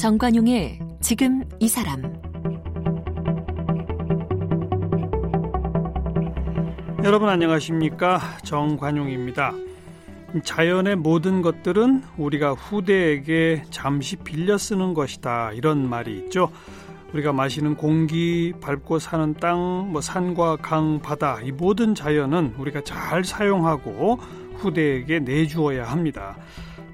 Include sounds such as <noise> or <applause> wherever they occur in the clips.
정관용의 지금 이 사람 여러분 안녕하십니까 정관용입니다. 자연의 모든 것들은 우리가 후대에게 잠시 빌려 쓰는 것이다 이런 말이 있죠. 우리가 마시는 공기, 밟고 사는 땅, 뭐 산과 강, 바다 이 모든 자연은 우리가 잘 사용하고 후대에게 내주어야 합니다.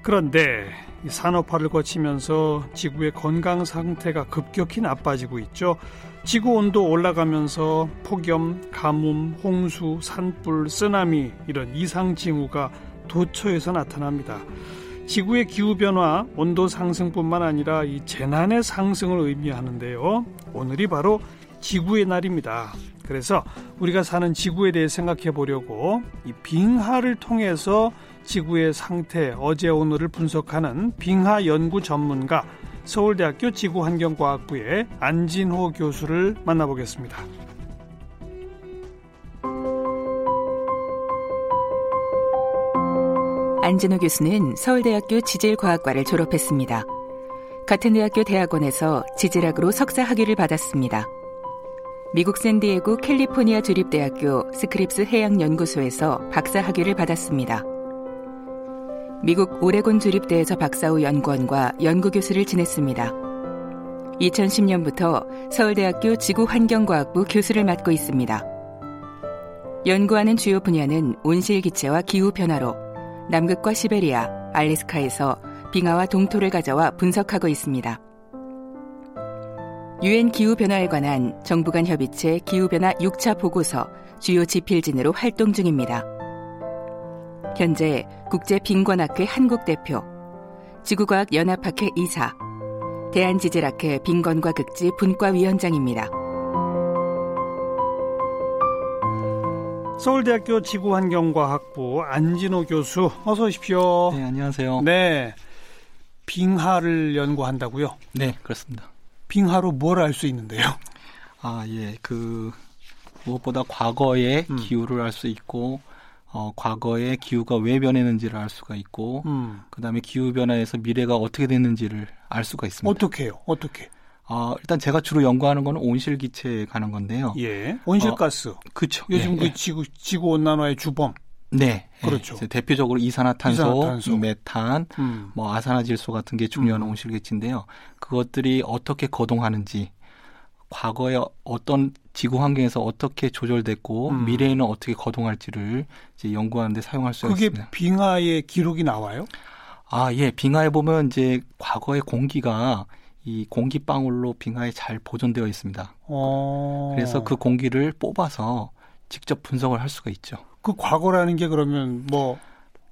그런데 산업화를 거치면서 지구의 건강 상태가 급격히 나빠지고 있죠. 지구 온도 올라가면서 폭염, 가뭄, 홍수, 산불, 쓰나미 이런 이상 징후가 도처에서 나타납니다. 지구의 기후 변화, 온도 상승뿐만 아니라 이 재난의 상승을 의미하는데요. 오늘이 바로 지구의 날입니다. 그래서 우리가 사는 지구에 대해 생각해 보려고 이 빙하를 통해서 지구의 상태, 어제 오늘을 분석하는 빙하 연구 전문가 서울대학교 지구환경과학부의 안진호 교수를 만나보겠습니다. 안진호 교수는 서울대학교 지질과학과를 졸업했습니다. 같은 대학교 대학원에서 지질학으로 석사 학위를 받았습니다. 미국 샌디에고 캘리포니아 주립대학교 스크립스 해양연구소에서 박사 학위를 받았습니다. 미국 오레곤 주립대에서 박사 후 연구원과 연구교수를 지냈습니다. 2010년부터 서울대학교 지구환경과학부 교수를 맡고 있습니다. 연구하는 주요 분야는 온실기체와 기후변화로 남극과 시베리아, 알래스카에서 빙하와 동토를 가져와 분석하고 있습니다. 유엔 기후변화에 관한 정부 간 협의체 기후변화 6차 보고서 주요 지필진으로 활동 중입니다. 현재 국제빙권학회 한국 대표, 지구과학 연합학회 이사, 대한지질학회 빙건과 극지 분과위원장입니다. 서울대학교 지구환경과학부 안진호 교수 어서 오십시오. 네, 안녕하세요. 네. 빙하를 연구한다고요? 네, 그렇습니다. 빙하로 뭘 알 수 있는데요? 아, 예. 그 무엇보다 과거의 음. 기후를 알 수 있고 어, 과거에 기후가 왜 변했는지를 알 수가 있고 음. 그 다음에 기후 변화에서 미래가 어떻게 됐는지를 알 수가 있습니다. 어떻게요? 어떻게? 어, 일단 제가 주로 연구하는 거는 온실 기체에 관한 건데요. 예. 온실가스. 어, 그렇죠. 요즘 네, 그 지구 지구 온난화의 주범. 네. 그렇죠. 네. 대표적으로 이산화탄소, 이산화탄소. 메탄, 음. 뭐 아산화질소 같은 게 중요한 음. 온실기체인데요. 그것들이 어떻게 거동하는지 과거에 어떤 지구 환경에서 어떻게 조절됐고 음. 미래에는 어떻게 거동할지를 이제 연구하는데 사용할 수 있습니다. 그게 빙하의 기록이 나와요? 아, 예. 빙하에 보면 이제 과거의 공기가 이 공기 방울로 빙하에 잘 보존되어 있습니다. 어. 그래서 그 공기를 뽑아서 직접 분석을 할 수가 있죠. 그 과거라는 게 그러면 뭐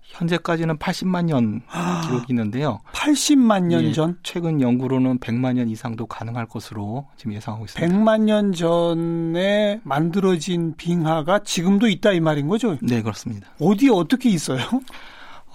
현재까지는 80만 년 기록이 있는데요. 80만 년 예, 전? 최근 연구로는 100만 년 이상도 가능할 것으로 지금 예상하고 있습니다. 100만 년 전에 만들어진 빙하가 지금도 있다 이 말인 거죠? 네, 그렇습니다. 어디 어떻게 있어요?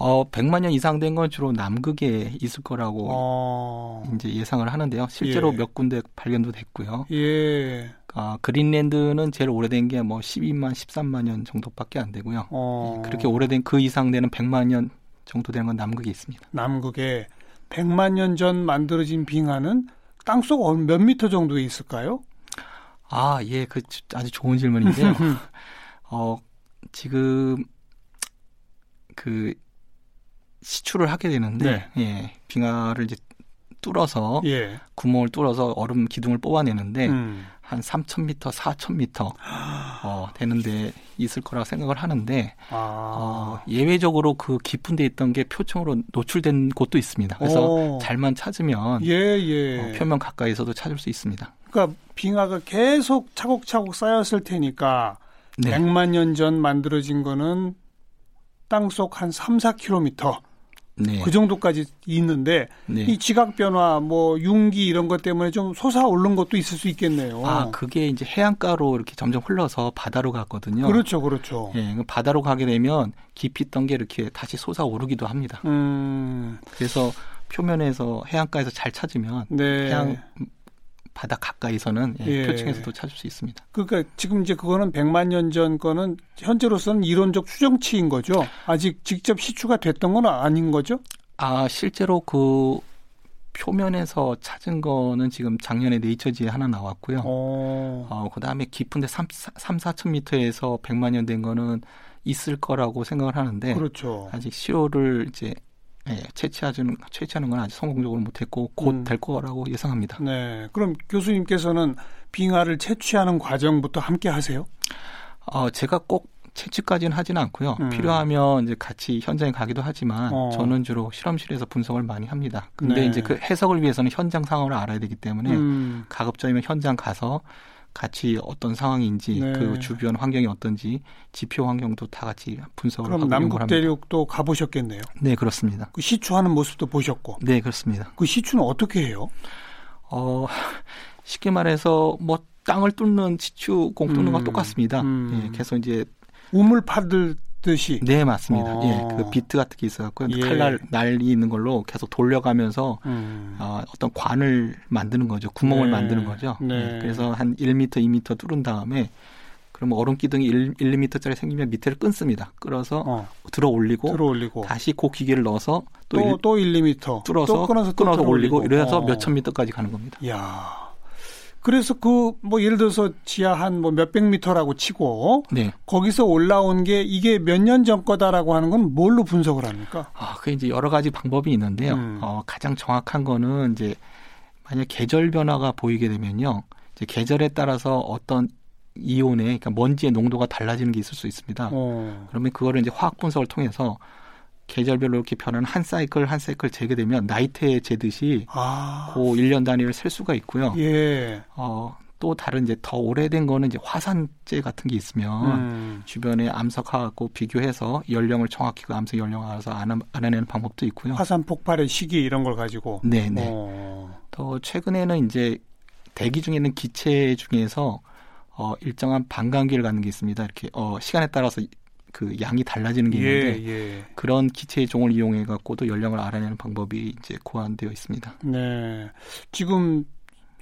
어, 100만 년 이상 된 건 주로 남극에 있을 거라고 어... 이제 예상을 하는데요. 실제로 예. 몇 군데 발견도 됐고요. 예. 아, 그린랜드는 제일 오래된 게 뭐 12만, 13만 년 정도밖에 안 되고요. 어... 그렇게 오래된 그 이상 되는 100만 년 정도 되는 건 남극에 있습니다. 남극에 100만 년 전 만들어진 빙하는 땅속 몇 미터 정도에 있을까요? 아, 예, 그 아주 좋은 질문인데요. <laughs> 어, 지금 그 시추를 하게 되는데 네. 예, 빙하를 이제 뚫어서 예. 구멍을 뚫어서 얼음 기둥을 뽑아내는데 음. 한 3,000m, 4,000m 어, 되는데 있을 거라고 생각을 하는데 아. 어, 예외적으로 그 깊은 데 있던 게 표층으로 노출된 곳도 있습니다. 그래서 오. 잘만 찾으면 예, 예. 어, 표면 가까이서도 찾을 수 있습니다. 그러니까 빙하가 계속 차곡차곡 쌓였을 테니까 네. 100만 년 전 만들어진 거는 땅속 한 3, 4km 네. 그 정도까지 있는데 네. 이 지각 변화, 뭐 융기 이런 것 때문에 좀 솟아오른 것도 있을 수 있겠네요. 아, 그게 이제 해안가로 이렇게 점점 흘러서 바다로 갔거든요. 그렇죠, 그렇죠. 예, 바다로 가게 되면 깊이 있던 게 이렇게 다시 솟아오르기도 합니다. 음. 그래서 표면에서 해안가에서 잘 찾으면 네. 해안 바다 가까이서는 예, 예. 표층에서도 찾을 수 있습니다. 그러니까 지금 이제 그거는 100만 년 전 거는 현재로서는 이론적 추정치인 거죠. 아직 직접 시추가 됐던 건 아닌 거죠? 아 실제로 그 표면에서 찾은 거는 지금 작년에 네이처지에 하나 나왔고요. 어, 어 그 다음에 깊은데 3, 3 4천 미터에서 100만 년 된 거는 있을 거라고 생각을 하는데 그렇죠. 아직 시료를 이제 예, 채취하는 채취하는 건 아직 성공적으로 못했고 곧될 음. 거라고 예상합니다. 네, 그럼 교수님께서는 빙하를 채취하는 과정부터 함께 하세요? 어, 제가 꼭 채취까지는 하지는 않고요. 음. 필요하면 이제 같이 현장에 가기도 하지만 어. 저는 주로 실험실에서 분석을 많이 합니다. 근데 네. 이제 그 해석을 위해서는 현장 상황을 알아야 되기 때문에 음. 가급적이면 현장 가서 같이 어떤 상황인지 네. 그 주변 환경이 어떤지 지표 환경도 다 같이 분석을 그럼 하고 남북 대륙도 가보셨겠네요. 네 그렇습니다. 그 시추하는 모습도 보셨고. 네 그렇습니다. 그 시추는 어떻게 해요? 어 쉽게 말해서 뭐 땅을 뚫는 시추 공 뚫는 음. 거 똑같습니다. 음. 예, 계속 이제 우물 파들 듯이. 네, 맞습니다. 어. 예, 그 비트 같은 게 있어갖고 예. 칼날 날이 있는 걸로 계속 돌려가면서 음. 어, 어떤 관을 만드는 거죠. 구멍을 네. 만드는 거죠. 네. 예, 그래서 한 1m, 2m 뚫은 다음에 그러면 얼음 기둥이 1, 1 2터짜리 생기면 밑에를 끊습니다. 끌어서 어. 들어 올리고, 들어 올리고 다시 그 기계를 넣어서 또, 또, 1, 또 1, 2m 뚫어서 또 끊어서, 끊어서 올리고 이래서 어. 몇천 미터까지 가는 겁니다. 야. 그래서 그 뭐 예를 들어서 지하 한 뭐 몇백 미터라고 치고 네. 거기서 올라온 게 이게 몇 년 전 거다라고 하는 건 뭘로 분석을 합니까? 아, 그 이제 여러 가지 방법이 있는데요. 음. 어, 가장 정확한 거는 이제 만약 계절 변화가 보이게 되면요. 이제 계절에 따라서 어떤 이온의 그러니까 먼지의 농도가 달라지는 게 있을 수 있습니다. 어. 그러면 그거를 이제 화학 분석을 통해서 계절별로 이렇게 변하는 한 사이클 한 사이클 재게 되면 나이트에 재듯이 아. 그 1년 단위를 셀 수가 있고요. 예. 어, 또 다른 이제 더 오래된 거는 이제 화산재 같은 게 있으면 음. 주변에 암석하고 비교해서 연령을 정확히 그 암석 연령 알아서 알아내는 방법도 있고요. 화산 폭발의 시기 이런 걸 가지고. 네, 네. 어. 더 최근에는 이제 대기 중에 있는 기체 중에서 어 일정한 반감기를 갖는 게 있습니다. 이렇게 어 시간에 따라서 그 양이 달라지는 게 예, 있는데 예, 예. 그런 기체의 종을 이용해 갖고도 연령을 알아내는 방법이 이제 고안되어 있습니다. 네. 지금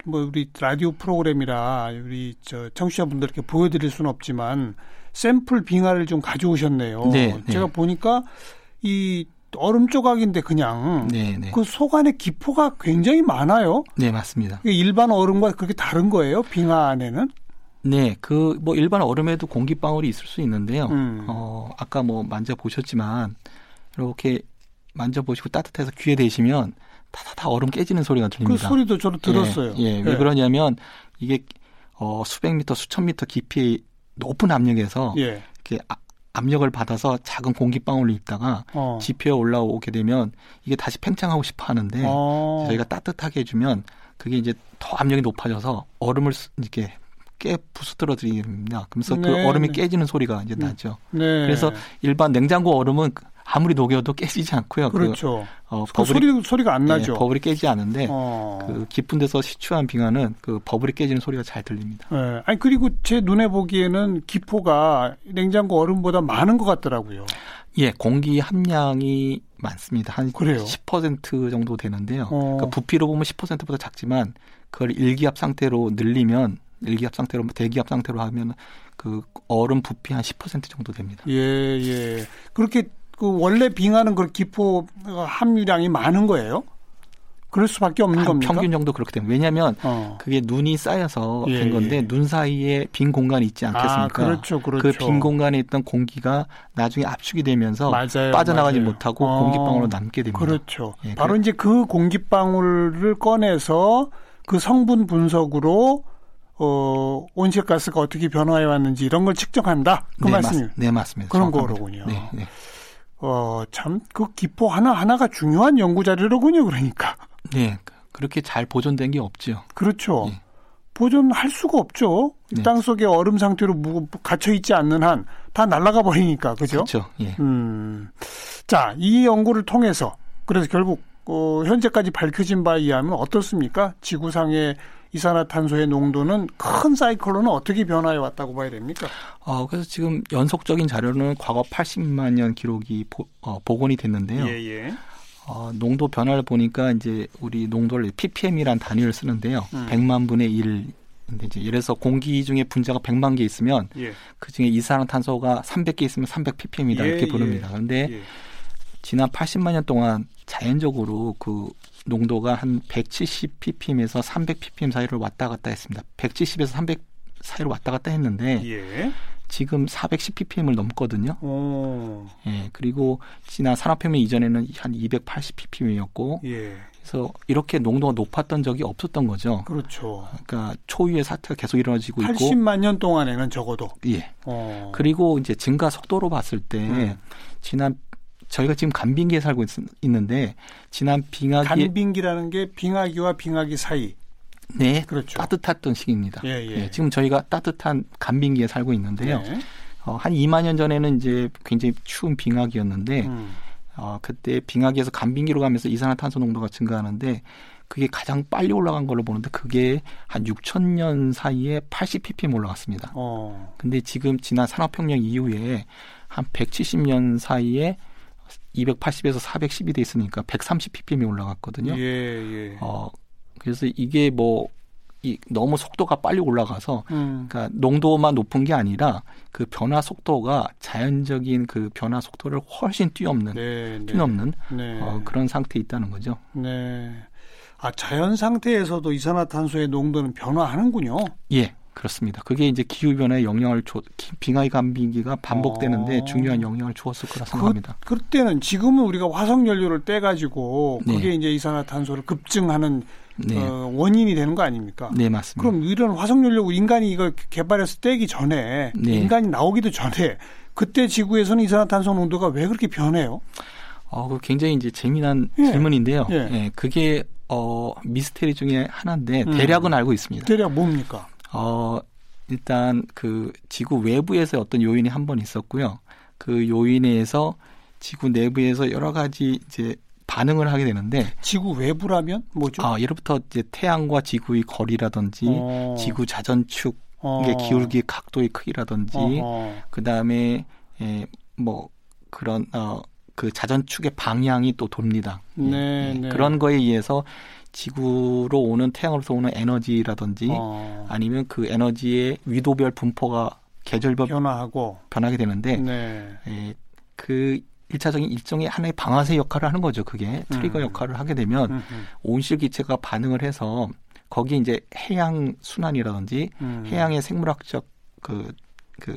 뭐 우리 라디오 프로그램이라 우리 저 청취자분들께 보여드릴 수는 없지만 샘플 빙하를 좀 가져오셨네요. 네, 네. 제가 보니까 이 얼음 조각인데 그냥 네, 네. 그 속 안에 기포가 굉장히 많아요. 네, 맞습니다. 일반 얼음과 그렇게 다른 거예요? 빙하 안에는? 네, 그 뭐 일반 얼음에도 공기 방울이 있을 수 있는데요. 음. 어, 아까 뭐 만져 보셨지만 이렇게 만져 보시고 따뜻해서 귀에 대시면 다다다 얼음 깨지는 소리가 들립니다. 그 소리도 저도 들었어요. 예, 예. 왜 네. 그러냐면 이게 어 수백 미터, 수천 미터 깊이 높은 압력에서 예. 이렇게 아, 압력을 받아서 작은 공기방울이 있다가 어. 지표에 올라오게 되면 이게 다시 팽창하고 싶어 하는데 어. 저희가 따뜻하게 해주면 그게 이제 더 압력이 높아져서 얼음을 이렇게 깨 부수들어 드립니다. 그러면서 그 네, 그 얼음이 네. 깨지는 소리가 이제 음. 나죠. 네. 그래서 일반 냉장고 얼음은 아무리 녹여도 깨지지 않고요. 그, 그렇죠. 그, 어, 그 버블이, 소리, 소리가 안 나죠. 네, 버블이 깨지 않은데 어. 그 깊은 데서 시추한 빙하는 그 버블이 깨지는 소리가 잘 들립니다. 네. 아니 그리고 제 눈에 보기에는 기포가 냉장고 얼음보다 많은 것 같더라고요. 예, 공기 함량이 많습니다. 한 그래요? 10% 정도 되는데요. 어. 그러니까 부피로 보면 10%보다 작지만 그걸 일기압 상태로 늘리면 일기압 상태로 뭐 대기압 상태로 하면 그 얼음 부피 한 10% 정도 됩니다. 예, 예. 그렇게 그 원래 빙하는 그 기포 함유량이 많은 거예요? 그럴 수밖에 없는 겁니까? 평균 정도 그렇게 됩니다. 왜냐하면 어. 그게 눈이 쌓여서 예, 된 건데 예. 눈 사이에 빈 공간이 있지 않겠습니까? 아, 그렇죠, 그렇죠. 그 빈 공간에 있던 공기가 나중에 압축이 되면서 맞아요, 빠져나가지 맞아요. 못하고 어. 공기방울로 남게 됩니다. 그렇죠. 예, 바로 그래. 이제 그 공기방울을 꺼내서 그 성분 분석으로 어, 온실가스가 어떻게 변화해 왔는지 이런 걸 측정한다. 그 네, 말씀이 맞, 네, 맞습니다. 그런 정확합니다. 거로군요. 네, 네. 어, 참, 그 기포 하나하나가 중요한 연구 자료로군요, 그러니까. 네. 그렇게 잘 보존된 게 없죠. 그렇죠. 네. 보존할 수가 없죠. 네. 땅 속에 얼음 상태로 갇혀 있지 않는 한 다 날아가 버리니까, 그죠? 그렇죠. 예. 음. 자, 이 연구를 통해서 그래서 결국 어, 현재까지 밝혀진 바에 의하면 어떻습니까? 지구상의 이산화탄소의 농도는 큰 사이클로는 어떻게 변화해 왔다고 봐야 됩니까? 어, 그래서 지금 연속적인 자료는 과거 80만 년 기록이 보, 어, 복원이 됐는데요. 예, 예. 어, 농도 변화를 보니까 이제 우리 농도를 ppm이란 단위를 쓰는데요. 음. 100만 분의 1 근데 이제 들어서 공기 중에 분자가 100만 개 있으면 예. 그 중에 이산화탄소가 300개 있으면 300ppm이다 예, 이렇게 부릅니다. 예. 그런데 예. 지난 80만 년 동안 자연적으로 그 농도가 한 170 ppm에서 300 ppm 사이를 왔다 갔다 했습니다. 170에서 300 사이로 왔다 갔다 했는데 예. 지금 410 ppm을 넘거든요. 오. 예, 그리고 지난 산업혁명 이전에는 한 280 ppm이었고 예. 그래서 이렇게 농도가 높았던 적이 없었던 거죠. 그렇죠. 그러니까 초유의 사태가 계속 이루어지고 있고 80만 년 동안에는 적어도. 예. 어. 그리고 이제 증가 속도로 봤을 때 음. 지난 저희가 지금 간빙기에 살고 있, 는데 지난 빙하기 간빙기라는 게 빙하기와 빙하기 사이. 네 그렇죠. 따뜻했던 시기입니다. 예, 예. 지금 저희가 따뜻한 간빙기에 살고 있는데요. 네. 어, 한 2만 년 전에는 이제 굉장히 추운 빙하기였는데 음. 어, 그때 빙하기에서 간빙기로 가면서 이산화탄소 농도가 증가하는데 그게 가장 빨리 올라간 걸로 보는데 그게 한 6천 년 사이에 80 ppm 올라갔습니다. 어. 근데 지금 지난 산업혁명 이후에 한 170년 사이에 280에서 410이 돼 있으니까 130 ppm이 올라갔거든요. 예, 예. 어, 그래서 이게 뭐, 이, 너무 속도가 빨리 올라가서, 음. 그러니까 농도만 높은 게 아니라 그 변화 속도가 자연적인 그 변화 속도를 훨씬 뛰어넘는, 네, 네. 뛰어넘는 네. 어, 그런 상태에 있다는 거죠. 네. 아, 자연 상태에서도 이산화탄소의 농도는 변화하는군요. 예, 그렇습니다. 그게 이제 기후 변화에 영향을 줘, 기- 빙하기 감비기가 반복되는데 어. 중요한 영향을 주었을 거라 생각합니다. 그때는 지금은 우리가 화석 연료를 떼 가지고 네. 그게 이제 이산화탄소를 급증하는 네, 어, 원인이 되는 거 아닙니까? 네 맞습니다. 그럼 이런 화석 연료 인간이 이걸 개발해서 떼기 전에 네. 인간이 나오기도 전에 그때 지구에서는 이산화탄소 농도가 왜 그렇게 변해요? 어, 그 굉장히 이제 재미난 예. 질문인데요. 예. 예, 그게 어 미스테리 중에 하나인데 음. 대략은 알고 있습니다. 대략 뭡니까? 어, 일단 그 지구 외부에서 어떤 요인이 한 번 있었고요. 그 요인에 의해서 지구 내부에서 여러 가지 이제 반응을 하게 되는데 지구 외부라면 뭐죠? 아, 예로부터 이제 태양과 지구의 거리라든지 어. 지구 자전축 어. 의 기울기 각도의 크기라든지 어허. 그다음에 예, 뭐 그런 어 그 자전축의 방향이 또 돕니다. 예, 네, 예. 네. 그런 거에 의해서 지구로 오는 태양으로서 오는 에너지라든지 어. 아니면 그 에너지의 위도별 분포가 계절별 변화하고 변하게 되는데 네. 예, 그 일차적인 일종의 하나의 방아쇠 역할을 하는 거죠. 그게 트리거 음. 역할을 하게 되면 음흠. 온실 기체가 반응을 해서 거기 이제 해양 순환이라든지 음. 해양의 생물학적 그 그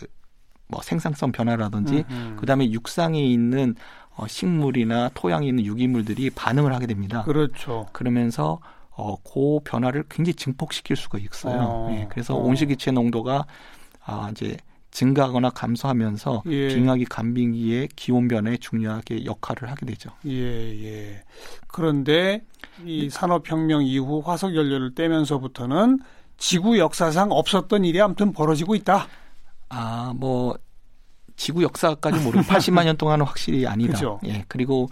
뭐 생산성 변화라든지 음흠. 그다음에 육상에 있는 어, 식물이나 토양에 있는 유기물들이 반응을 하게 됩니다. 그렇죠. 그러면서 어, 그 변화를 굉장히 증폭시킬 수가 있어요. 어, 예, 그래서 어. 온실기체 농도가 아, 이제 증가하거나 감소하면서 예. 빙하기 간빙기의 기온 변화에 중요하게 역할을 하게 되죠. 예, 예. 그런데 이 산업혁명 이후 화석 연료를 떼면서부터는 지구 역사상 없었던 일이 아무튼 벌어지고 있다. 아, 뭐 지구 역사까지 모르고 80만 년 동안은 확실히 아니다. 그죠. 예. 그리고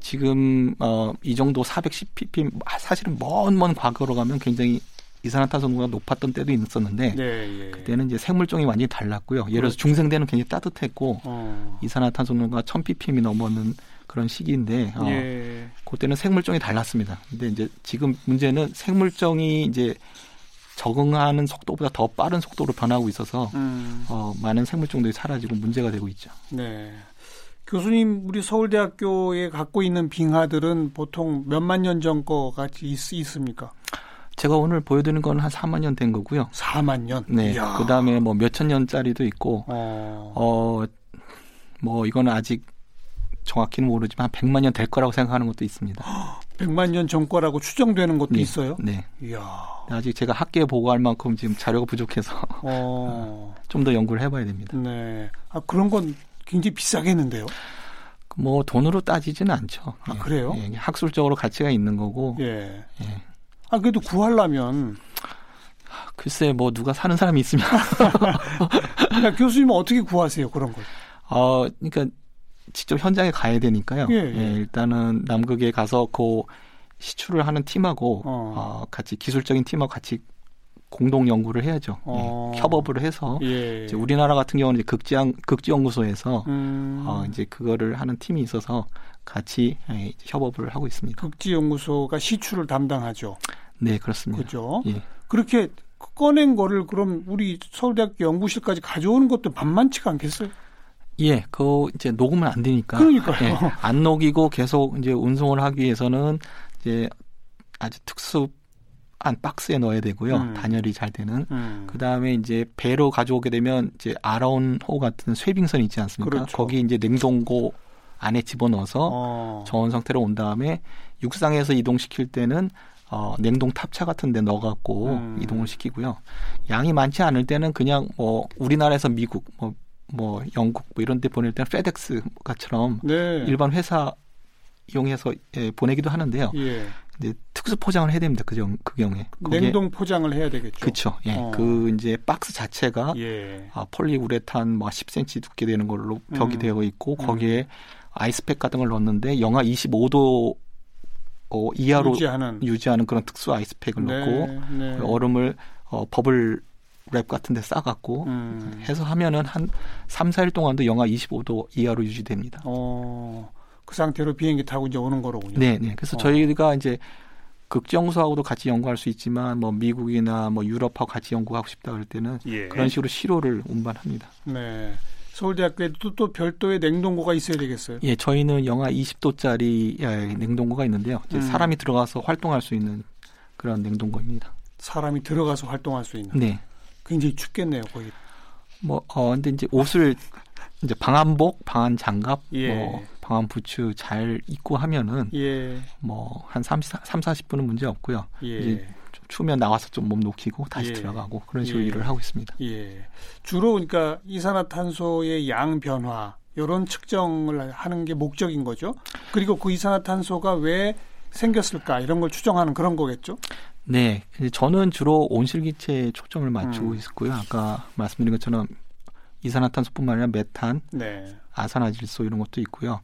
지금 어, 이 정도 410 ppm 사실은 먼 먼 과거로 가면 굉장히 이산화탄소 농도가 높았던 때도 있었는데 네, 예. 그때는 이제 생물종이 완전히 달랐고요. 예를 들어서 그렇죠. 중생대는 굉장히 따뜻했고 어. 이산화탄소 농도가 1000 ppm이 넘었는 그런 시기인데 어, 예. 그때는 생물종이 달랐습니다. 근데 이제 지금 문제는 생물종이 이제 적응하는 속도보다 더 빠른 속도로 변하고 있어서 음. 어, 많은 생물 종들이 사라지고 문제가 되고 있죠. 네. 교수님, 우리 서울대학교에 갖고 있는 빙하들은 보통 몇만 년 전거 같이 있, 있습니까? 제가 오늘 보여드리는 건 한 4만 년 된 거고요. 4만 년. 네. 그 다음에 뭐 몇천 년짜리도 있고, 어. 어, 뭐 이거는 아직 정확히는 모르지만 한 100만 년 될 거라고 생각하는 것도 있습니다. <gasps> 100만 년전 거라고 추정되는 것도 네. 있어요? 네. 이야. 아직 제가 학계에 보고할 만큼 지금 자료가 부족해서 어. <laughs> 좀 더 연구를 해봐야 됩니다. 네. 아, 그런 건 굉장히 비싸겠는데요? 뭐 돈으로 따지지는 않죠. 아, 예. 그래요? 예, 학술적으로 가치가 있는 거고, 예. 예. 아, 그래도 구하려면, 글쎄 뭐 누가 사는 사람이 있으면, <laughs> 그러니까 교수님은 어떻게 구하세요, 그런 걸? 어, 그러니까 직접 현장에 가야 되니까요. 예, 예. 일단은 남극에 가서 그 시추를 하는 팀하고 어. 어, 같이 기술적인 팀하고 같이 공동 연구를 해야죠. 어. 예, 협업을 해서 예. 이제 우리나라 같은 경우는 이제 극지연 극지연구소에서 음, 어, 이제 그거를 하는 팀이 있어서 같이 예, 협업을 하고 있습니다. 극지연구소가 시추를 담당하죠. 네, 그렇습니다. 그죠? 예. 그렇게 꺼낸 거를 그럼 우리 서울대학교 연구실까지 가져오는 것도 만만치가 않겠어요? 예, 그 이제 녹으면 안 되니까. 그러니까요. 예, 안 녹이고 계속 이제 운송을 하기 위해서는 이제 아주 특수 한 박스에 넣어야 되고요. 음. 단열이 잘 되는. 음. 그 다음에 이제 배로 가져오게 되면 이제 아라운호 같은 쇠빙선 있지 않습니까? 그렇죠. 거기 이제 냉동고 안에 집어넣어서 어. 저온 상태로 온 다음에 육상에서 이동시킬 때는 어, 냉동 탑차 같은 데 넣어갖고 음. 이동을 시키고요. 양이 많지 않을 때는 그냥 뭐 우리나라에서 미국 뭐, 뭐 영국 뭐 이런 데 보낼 때는 FedEx 같처럼 네. 일반 회사 이용해서 예, 보내기도 하는데요. 예. 근데 특수 포장을 해야 됩니다. 그, 경, 그 경우에. 냉동 포장을 해야 되겠죠. 그렇죠. 예. 어. 그 이제 박스 자체가 예. 아, 폴리우레탄 뭐 10cm 두께 되는 걸로 벽이 음. 되어 있고 음. 거기에 아이스팩 같은 걸 넣었는데 영하 25도 어, 이하로 유지하는 유지하는 그런 특수 아이스팩을 넣고 네. 그 얼음을 어, 버블 랩 같은 데 싸갖고 음. 해서 하면은 한 3, 4일 동안도 영하 25도 이하로 유지됩니다. 어. 그 상태로 비행기 타고 이제 오는 거로군요. 네, 네. 그래서 어. 저희가 이제 극정수하고도 같이 연구할 수 있지만 뭐 미국이나 뭐 유럽하고 같이 연구하고 싶다 그럴 때는 예. 그런 식으로 시로를 운반합니다. 네. 서울대학교에도 또 별도의 냉동고가 있어야 되겠어요. 예, 저희는 영하 20도짜리 냉동고가 있는데요. 음. 사람이 들어가서 활동할 수 있는 그런 냉동고입니다. 사람이 들어가서 활동할 수 있는. 네. 굉장히 춥겠네요, 거기. 뭐, 어, 근데 이제 옷을 이제 방한복, 방한 장갑, 예. 뭐, 방한 부츠 잘 입고 하면은 예. 뭐, 한 30, 3, 40분은 문제 없고요. 예. 이제 좀 추우면 나와서 좀 몸 녹이고 다시 예. 들어가고 그런 식으로 예. 일을 하고 있습니다. 예. 주로 그러니까 이산화탄소의 양 변화 이런 측정을 하는 게 목적인 거죠. 그리고 그 이산화탄소가 왜 생겼을까 이런 걸 추정하는 그런 거겠죠. 네. 저는 주로 온실기체에 초점을 맞추고 음. 있었고요. 아까 말씀드린 것처럼 이산화탄소뿐만 아니라 메탄, 네. 아산화질소 이런 것도 있고요.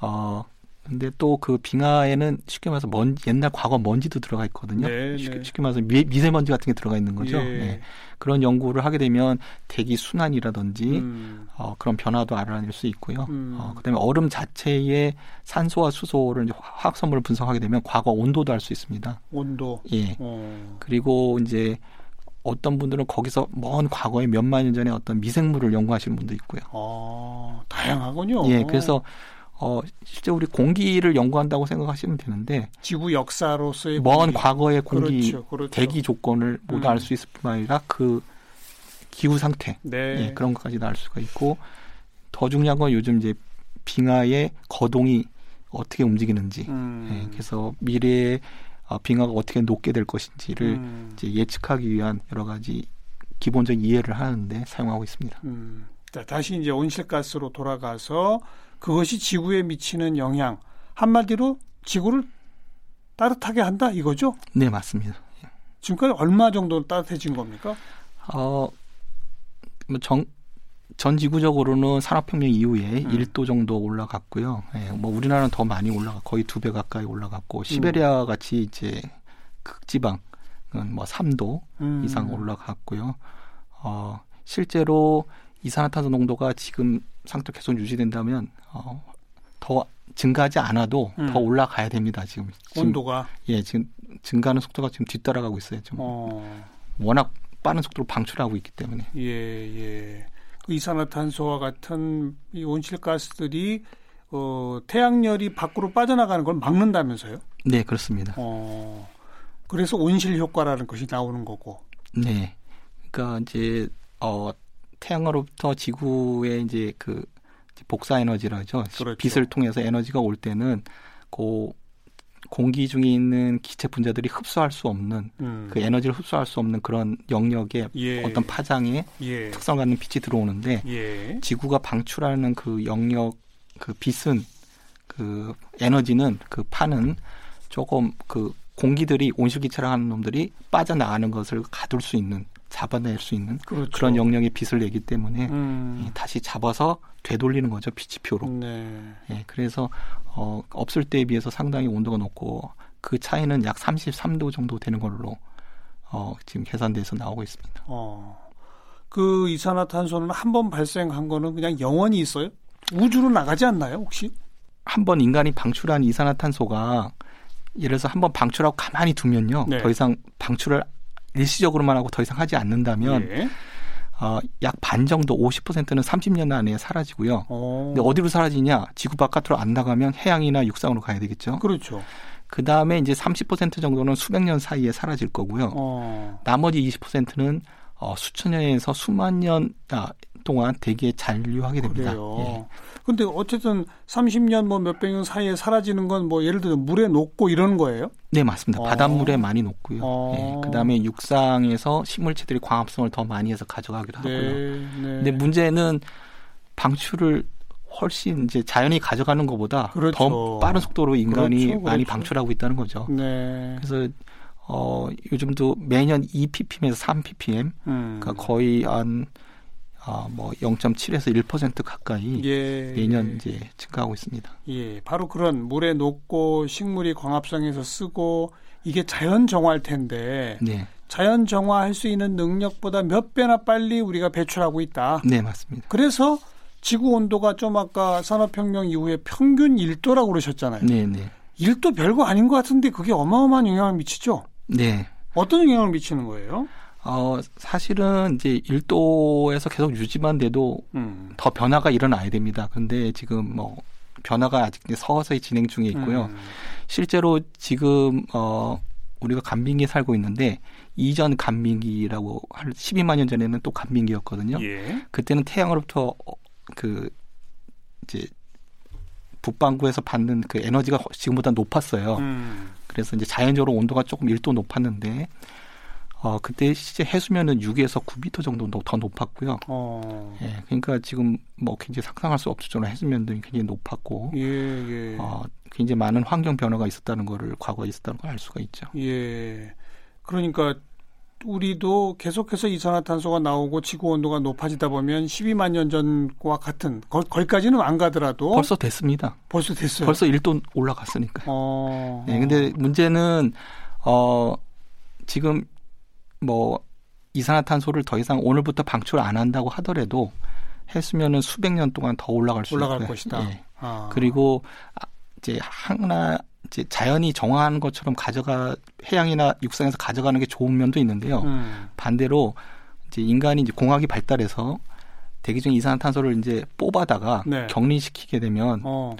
어 근데 또 그 빙하에는 쉽게 말해서 먼 옛날 과거 먼지도 들어가 있거든요. 네, 쉽게, 네. 쉽게 말해서 미, 미세먼지 같은 게 들어가 있는 거죠. 예. 네. 그런 연구를 하게 되면 대기 순환이라든지 음. 어, 그런 변화도 알아낼 수 있고요. 음. 어, 그다음에 얼음 자체의 산소와 수소를 이제 화학 성분을 분석하게 되면 과거 온도도 알 수 있습니다. 온도. 예. 어. 그리고 이제 어떤 분들은 거기서 먼 과거에 몇만 년 전에 어떤 미생물을 연구하시는 분도 있고요. 아, 다양하군요. 예, 그래서 어 실제 우리 공기를 연구한다고 생각하시면 되는데 지구 역사로서의 먼 공기. 과거의 공기 그렇죠, 그렇죠. 대기 조건을 모두 음. 알수 있을 뿐만 아니라 그 기후 상태 네. 예, 그런 것까지도 알 수가 있고 더 중요한 건 요즘 이제 빙하의 거동이 어떻게 움직이는지 음. 예, 그래서 미래에 어, 빙하가 어떻게 녹게 될 것인지를 음. 이제 예측하기 위한 여러 가지 기본적 이해를 하는데 사용하고 있습니다. 음. 자, 다시 이제 온실가스로 돌아가서 그것이 지구에 미치는 영향 한마디로 지구를 따뜻하게 한다 이거죠? 네, 맞습니다. 지금까지 얼마 정도 따뜻해진 겁니까? 어, 뭐 정, 전 지구적으로는 산업혁명 이후에 음. 1도 정도 올라갔고요. 예, 뭐 우리나라는 더 많이 올라가 거의 두 배 가까이 올라갔고 음. 시베리아 같이 이제 극지방은 뭐 3도 음. 이상 올라갔고요. 어, 실제로 이산화탄소 농도가 지금 상태 계속 유지된다면 어, 더 증가하지 않아도 음. 더 올라가야 됩니다. 지금, 지금 온도가 예 지금 증가하는 속도가 지금 뒤따라가고 있어요. 좀 어, 워낙 빠른 속도로 방출하고 있기 때문에. 예, 예. 그 이산화탄소와 같은 이 온실가스들이 어, 태양열이 밖으로 빠져나가는 걸 막는다면서요? 네, 그렇습니다. 어, 그래서 온실 효과라는 것이 나오는 거고. 네. 그러니까 이제 어 태양으로부터 지구에 이제 그 복사 에너지라 하죠. 그렇죠. 빛을 통해서 에너지가 올 때는 그 공기 중에 있는 기체 분자들이 흡수할 수 없는 음. 그 에너지를 흡수할 수 없는 그런 영역에 예. 어떤 파장에 예. 특성 갖는 빛이 들어오는데 예. 지구가 방출하는 그 영역 그 빛은 그 에너지는 그 파는 조금 그 공기들이 온실기체라 하는 놈들이 빠져나가는 것을 가둘 수 있는 잡아낼 수 있는 그렇죠. 그런 영역의 빛을 내기 때문에 음. 예, 다시 잡아서 되돌리는 거죠 빛이표로. 네. 예, 그래서 어, 없을 때에 비해서 상당히 온도가 높고 그 차이는 약 33도 정도 되는 걸로 어, 지금 계산돼서 나오고 있습니다. 어. 그 이산화탄소는 한 번 발생한 거는 그냥 영원히 있어요? 우주로 나가지 않나요, 혹시? 한 번 인간이 방출한 이산화탄소가 예를 들어서 한 번 방출하고 가만히 두면요. 네. 더 이상 방출을 일시적으로만 하고 더 이상 하지 않는다면 예. 어, 약 반 정도 50%는 30년 안에 사라지고요. 어. 근데 어디로 사라지냐? 지구 바깥으로 안 나가면 해양이나 육상으로 가야 되겠죠. 그렇죠. 그 다음에 이제 30% 정도는 수백 년 사이에 사라질 거고요. 어. 나머지 20%는 어, 수천 년에서 수만 년 아, 동안 대기에 잔류하게 됩니다. 그래요. 예. 근데 어쨌든 30년 뭐 몇백 년 사이에 사라지는 건 뭐 예를 들어 물에 녹고 이러는 거예요? 네, 맞습니다. 어. 바닷물에 많이 녹고요. 어. 예. 그다음에 육상에서 식물체들이 광합성을 더 많이 해서 가져가기도 하고요. 네, 네. 근데 문제는 방출을 훨씬 이제 자연이 가져가는 것보다 그렇죠. 더 빠른 속도로 인간이 그렇죠, 그렇죠. 많이 방출하고 있다는 거죠. 네. 그래서 어 요즘도 매년 2ppm에서 3ppm, 음. 그러니까 거의 한 아, 뭐 0.7에서 1% 가까이 예, 매년 예. 이제 증가하고 있습니다. 예, 바로 그런 물에 녹고 식물이 광합성에서 쓰고 이게 자연 정화할 텐데 네. 자연 정화할 수 있는 능력보다 몇 배나 빨리 우리가 배출하고 있다. 네, 맞습니다. 그래서 지구 온도가 좀 아까 산업혁명 이후에 평균 1도라고 그러셨잖아요. 네, 네. 1도 별거 아닌 것 같은데 그게 어마어마한 영향을 미치죠? 네. 어떤 영향을 미치는 거예요? 어, 사실은 이제 1도에서 계속 유지만 돼도 음. 더 변화가 일어나야 됩니다. 근데 지금 뭐 변화가 아직 서서히 진행 중에 있고요. 음. 실제로 지금 어 우리가 간빙기에 살고 있는데 이전 간빙기라고 할 12만 년 전에는 또 간빙기였거든요. 예. 그때는 태양으로부터 어, 그 이제 북반구에서 받는 그 에너지가 지금보다 높았어요. 음. 그래서 이제 자연적으로 온도가 조금 1도 높았는데 어 그때 실제 해수면은 6에서 9미터 정도 더 높았고요. 어. 예, 그러니까 지금 뭐 굉장히 상상할 수 없을 정도로 해수면도 굉장히 높았고, 예, 예. 어 굉장히 많은 환경 변화가 있었다는 거를 과거에 있었다는 걸 알 수가 있죠. 예, 그러니까 우리도 계속해서 이산화탄소가 나오고 지구 온도가 높아지다 보면 12만 년 전과 같은 거, 거기까지는 안 가더라도 벌써 됐습니다. 벌써 됐어요. 벌써 1도 올라갔으니까. 어. 네, 근데 문제는 어 지금 뭐 이산화탄소를 더 이상 오늘부터 방출 안 한다고 하더라도 했으면은 수백 년 동안 더 올라갈 수 올라갈 있고요. 것이다. 예. 아. 그리고 이제 하나 이제 자연이 정화하는 것처럼 가져가 해양이나 육상에서 가져가는 게 좋은 면도 있는데요. 음. 반대로 이제 인간이 이제 공학이 발달해서 대기 중 이산화탄소를 이제 뽑아다가 네. 격리시키게 되면 어.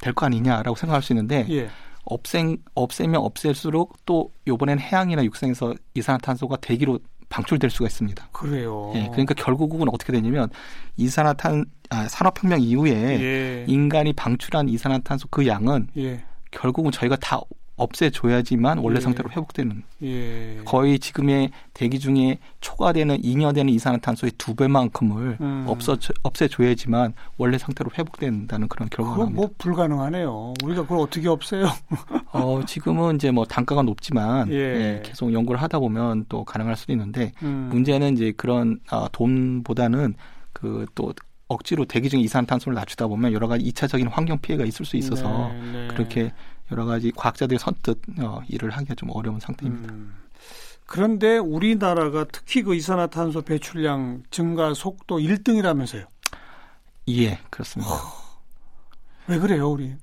될거 아니냐라고 생각할 수 있는데 예. 없애 없애면 없앨수록 또 요번엔 해양이나 육상에서 이산화탄소가 대기로 방출될 수가 있습니다. 그래요. 예, 그러니까 결국은 어떻게 되냐면 이산화탄 아, 산업혁명 이후에 예. 인간이 방출한 이산화탄소 그 양은 예. 결국은 저희가 다 없애줘야지만 원래 예. 상태로 회복되는 예. 거의 지금의 대기 중에 초과되는 잉여되는 이산화탄소의 두 배만큼을 음. 없어 없애줘야지만 원래 상태로 회복된다는 그런 결과가 나옵니다. 뭐 불가능하네요. 우리가 그걸 어떻게 없애요? <laughs> 어 지금은 이제 뭐 단가가 높지만 예. 예, 계속 연구를 하다 보면 또 가능할 수도 있는데 음. 문제는 이제 그런 아, 돈보다는 그또 억지로 대기 중에 이산탄소를 낮추다 보면 여러 가지 이차적인 환경 피해가 있을 수 있어서 네, 네. 그렇게 여러 가지 과학자들이 선뜻 어, 일을 하기가 좀 어려운 상태입니다. 음. 그런데 우리나라가 특히 그 이산화탄소 배출량 증가 속도 1등이라면서요? 예, 그렇습니다. 어, 왜 그래요, 우리?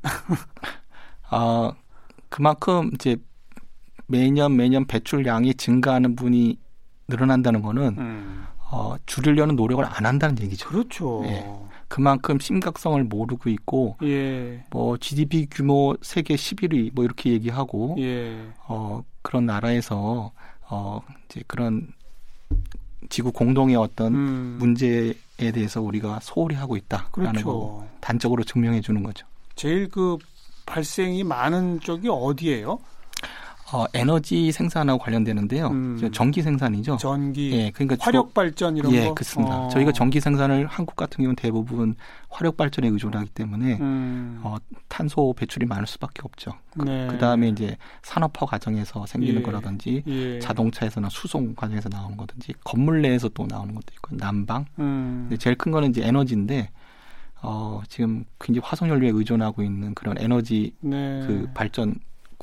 아, <laughs> 그만큼 이제 매년 매년 배출량이 증가하는 분이 늘어난다는 거는 음. 어, 줄이려는 노력을 안 한다는 얘기죠. 그렇죠. 예. 그만큼 심각성을 모르고 있고 예. 뭐 GDP 규모 세계 11위 뭐 이렇게 얘기하고 예. 어 그런 나라에서 어 이제 그런 지구 공동의 어떤 음. 문제에 대해서 우리가 소홀히 하고 있다라는 그렇죠. 거 단적으로 증명해 주는 거죠. 제일 그 발생이 많은 쪽이 어디예요? 어, 에너지 생산하고 관련되는데요. 음. 전기 생산이죠. 전기. 예, 그러니까 화력 발전 이런 예, 거. 예, 그렇습니다. 어. 저희가 전기 생산을 한국 같은 경우는 대부분 화력 발전에 의존하기 때문에 음. 어, 탄소 배출이 많을 수밖에 없죠. 그, 네. 그 다음에 이제 산업화 과정에서 생기는 예. 거라든지 예. 자동차에서나 수송 과정에서 나오는 거든지 건물 내에서 또 나오는 것도 있고 난방. 음. 제일 큰 거는 이제 에너지인데 어, 지금 굉장히 화석 연료에 의존하고 있는 그런 에너지 네. 그 발전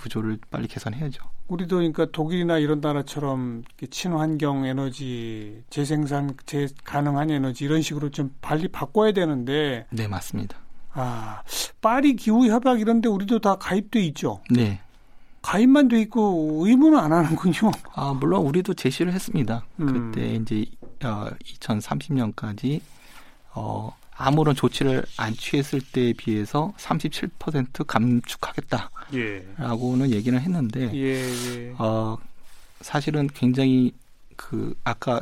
구조를 빨리 개선해야죠. 우리도 그러니까 독일이나 이런 나라처럼 친환경 에너지 재생산 재 가능한 에너지 이런 식으로 좀 빨리 바꿔야 되는데 네 맞습니다. 아 파리 기후 협약 이런데 우리도 다 가입돼 있죠. 네. 가입만 돼 있고 의무는 안 하는군요. <laughs> 아 물론 우리도 제시를 했습니다. 음. 그때 이제 어, 2030년까지 어 아무런 조치를 안 취했을 때에 비해서 37% 감축하겠다라고는 예. 얘기는 했는데 예, 예. 어, 사실은 굉장히 그 아까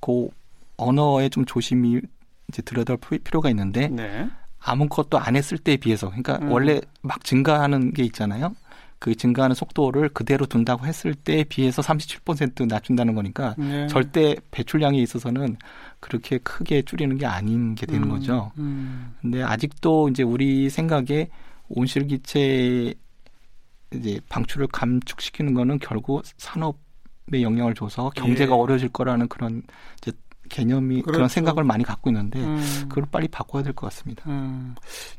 그 언어에 좀 조심히 이제 들여다볼 필요가 있는데 네. 아무것도 안 했을 때에 비해서 그러니까 음. 원래 막 증가하는 게 있잖아요. 그 증가하는 속도를 그대로 둔다고 했을 때에 비해서 37% 낮춘다는 거니까 네. 절대 배출량에 있어서는 그렇게 크게 줄이는 게 아닌 게 되는 음, 거죠. 음. 근데 아직도 이제 우리 생각에 온실기체 이제 방출을 감축시키는 거는 결국 산업에 영향을 줘서 경제가 예. 어려질 거라는 그런 이제 개념이 그렇죠. 그런 생각을 많이 갖고 있는데 음. 그걸 빨리 바꿔야 될 것 같습니다. 음.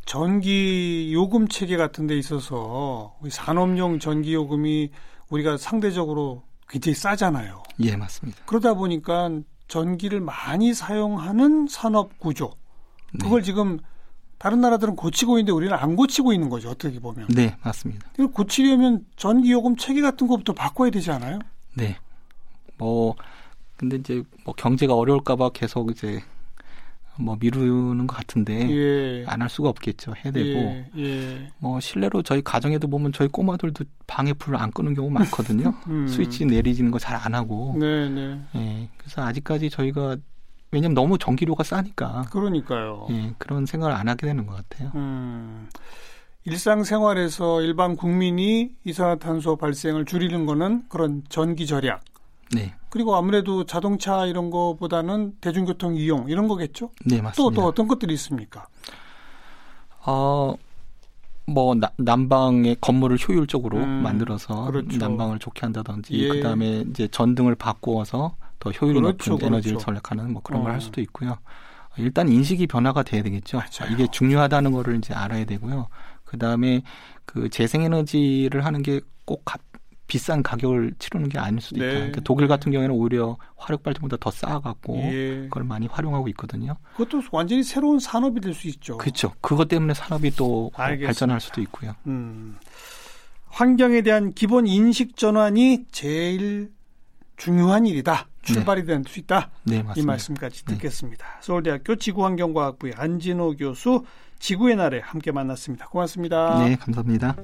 전기 요금 체계 같은 데 있어서 산업용 전기 요금이 우리가 상대적으로 굉장히 싸잖아요. 예, 맞습니다. 그러다 보니까 전기를 많이 사용하는 산업 구조 그걸 네. 지금 다른 나라들은 고치고 있는데 우리는 안 고치고 있는 거죠. 어떻게 보면. 네, 맞습니다. 고치려면 전기 요금 체계 같은 것부터 바꿔야 되지 않아요? 네. 뭐 근데 이제 뭐 경제가 어려울까봐 계속 이제 뭐 미루는 것 같은데 예. 안할 수가 없겠죠. 해야 되고 예. 예. 뭐 실내로 저희 가정에도 보면 저희 꼬마들도 방에 불을 안 끄는 경우 많거든요. <laughs> 음. 스위치 내리지는 거 잘 안 하고. 네, 네. 예. 그래서 아직까지 저희가 왜냐면 너무 전기료가 싸니까. 그러니까요. 예. 그런 생각을 안 하게 되는 것 같아요. 음. 일상생활에서 일반 국민이 이산화탄소 발생을 줄이는 거는 그런 전기 절약 네. 그리고 아무래도 자동차 이런 거보다는 대중교통 이용 이런 거겠죠? 네, 맞습니다. 또, 또 어떤 것들이 있습니까? 어, 뭐 나, 난방의 건물을 효율적으로 음, 만들어서 그렇죠. 난방을 좋게 한다든지 예. 그다음에 이제 전등을 바꾸어서 더 효율이 그렇죠, 높은 에너지를 그렇죠. 전략하는 뭐 그런 어. 걸할 수도 있고요. 일단 인식이 변화가 돼야 되겠죠. 맞아요. 이게 중요하다는 거를 이제 알아야 되고요. 그다음에 그 재생에너지를 하는 게 꼭 비싼 가격을 치르는 게 아닐 수도 있다. 네. 그러니까 독일 같은 경우에는 오히려 화력 발전보다 더 싸갖고 예. 그걸 많이 활용하고 있거든요. 그것도 완전히 새로운 산업이 될 수 있죠. 그렇죠. 그것 때문에 산업이 또 알겠습니다. 발전할 수도 있고요. 음. 환경에 대한 기본 인식 전환이 제일 중요한 일이다. 출발이 네. 될수 있다. 네. 이 말씀까지 네. 듣겠습니다. 네. 서울대학교 지구환경과학부의 안진호 교수 지구의 날에 함께 만났습니다. 고맙습니다. 네, 감사합니다.